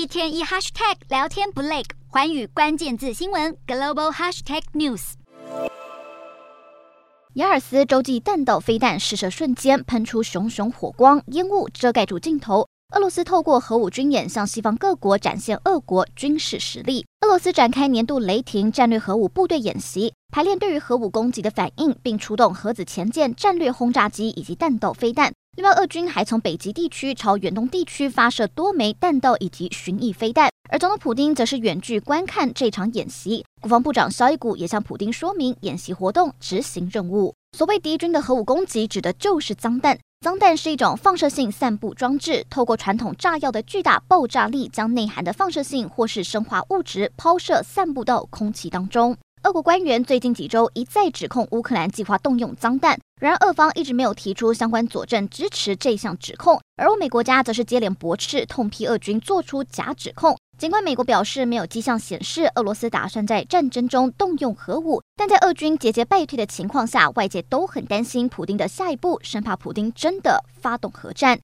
一天一 hashtag 聊天不累，寰宇关键字新闻 global hashtag news。雅尔斯洲际弹道飞弹试射瞬间喷出熊熊火光，烟雾遮盖住镜头。俄罗斯透过核武军演向西方各国展现俄国军事实力。俄罗斯展开年度雷霆战略核武部队演习，排练对于核武攻击的反应，并出动核子潜舰战略轰炸机以及弹道飞弹。另外，俄军还从北极地区朝远东地区发射多枚弹道以及巡弋飞弹。而总统普丁则是远距观看这场演习。国防部长肖伊古也向普丁说明演习活动执行任务。所谓敌军的核武攻击，指的就是脏弹。脏弹是一种放射性散布装置，透过传统炸药的巨大爆炸力，将内含的放射性或是生化物质抛射散布到空气当中。俄国官员最近几周一再指控乌克兰计划动用脏弹，然而俄方一直没有提出相关佐证支持这项指控，而欧美国家则是接连驳斥，痛批俄军做出假指控。尽管美国表示没有迹象显示俄罗斯打算在战争中动用核武，但在俄军节节败退的情况下，外界都很担心普丁的下一步，生怕普丁真的发动核战。